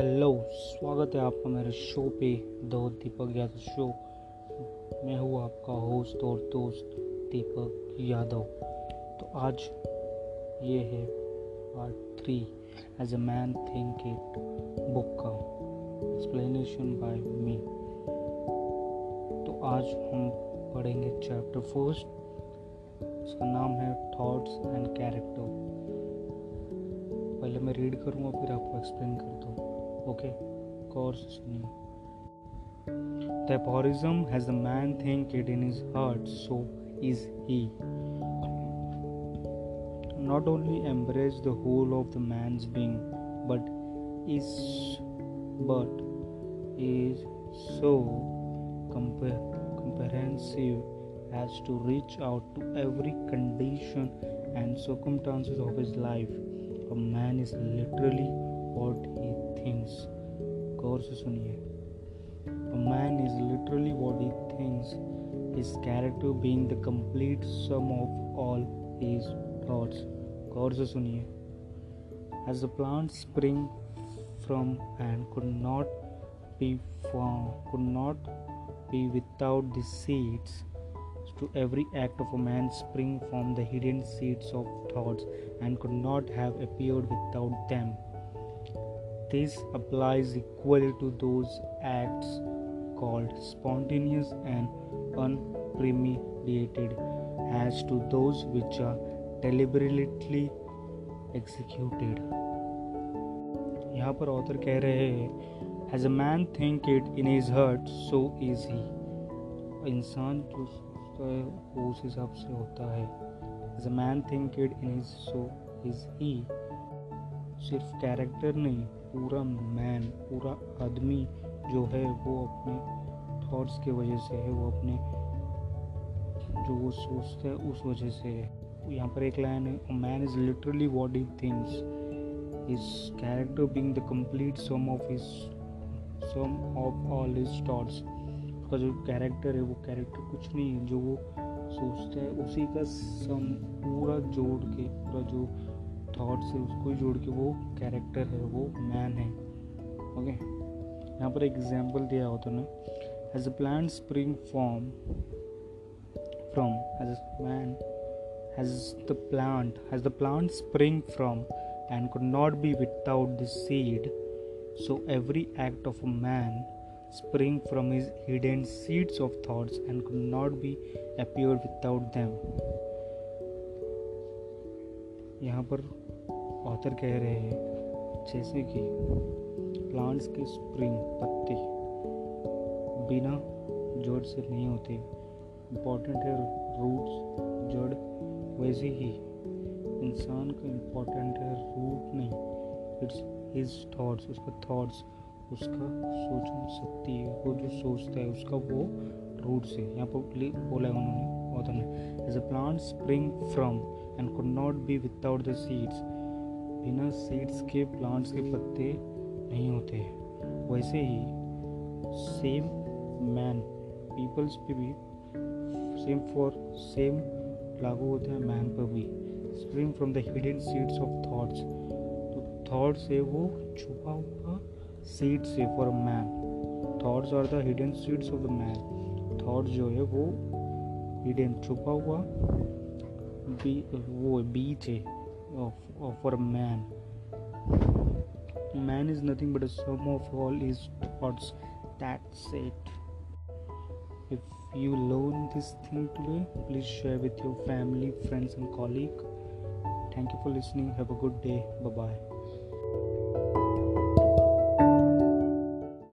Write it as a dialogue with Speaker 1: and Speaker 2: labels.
Speaker 1: Hello स्वागत है आपका मेरे शो पे दो दीपक यादव शो मैं हूँ आपका होस्ट और दोस्त दीपक यादव। तो आज ये है part three as a man thinketh book का एक्सप्लेनेशन बाय मी तो आज हम पढ़ेंगे चैप्टर फ़र्स्ट उसका नाम है थॉट्स एंड कैरेक्टर पहले मैं रीड करूँगा, फिर आपको एक्सप्लेन कर दूँ। okay course name the aphorism has the man think it in his heart so is he. Not only embrace the whole of the man's being but is but is so comprehensive as to reach out to every condition and circumstances of his life. A man is literally what से सुनिए A man is literally what he thinks, his character being the complete sum of all his thoughts. गौर से सुनिए As the plants spring from and could not be found, could not be without the seeds, to every act of a man spring from the hidden seeds of thoughts and could not have appeared without them. This applies equally to those acts called spontaneous and unpremeditated as to those which are deliberately executed. यहाँ पर author कह रहे हैं as a man thinketh in his heart so is he इंसान जो सोचता है वो उस हिसाब से होता है as a man thinketh in his so is he सिर्फ कैरेक्टर नहीं पूरा मैन पूरा आदमी जो है वो अपने थॉट्स के वजह से है, वो अपने जो वो सोचता है, उस वजह से है। यहाँ पर एक लाइन है man is literally what he thinks his character being the complete sum of his sum of all his thoughts उसका जो कैरेक्टर है, वो कैरेक्टर कुछ नहीं है, जो वो सोचता है, उसी का सम पूरा जोड़ के, पूरा जो थॉट से उसको ही जोड़ के वो कैरेक्टर है, वो मैन है। ओके यहाँ पर एग्ज़ाम्पल दिया होता ना as a plant spring from from as a has the plant has the plant spring from and could not be without the seed so every act of a man spring from his hidden seeds of thoughts and could not be appear without them यहाँ पर author कह रहे हैं, जैसे कि plants के spring पत्ते बिना जड़ से नहीं होते इम्पोर्टेंट है रूट्स जड़, वैसे ही इंसान का इम्पोर्टेंट है रूट नहीं इट्स हिज थॉट्स उसका थॉट्स उसका सोचने शक्ति, वो जो सोचता है, उसका वो रूट से, यहाँ पर बोला है उन्होंने। ने as a plant spring from and could not be without the seeds बिना सीड्स के प्लांट्स के पत्ते नहीं होते। वैसे ही सेम मैन पीपल्स पे भी सेम फॉर सेम लागू होते हैं मैन पर भी। Spring from the hidden seeds of thoughts तो थॉट से वो छुपा हुआ सीड से for man thoughts are the hidden seeds of the man thought जो है वो हिड छुपा हुआ बी वो बीच है for man man is nothing but sum of all his thoughts that set if you learn this thing today please share with your family friends and colleague thank you for listening have a good day bye bye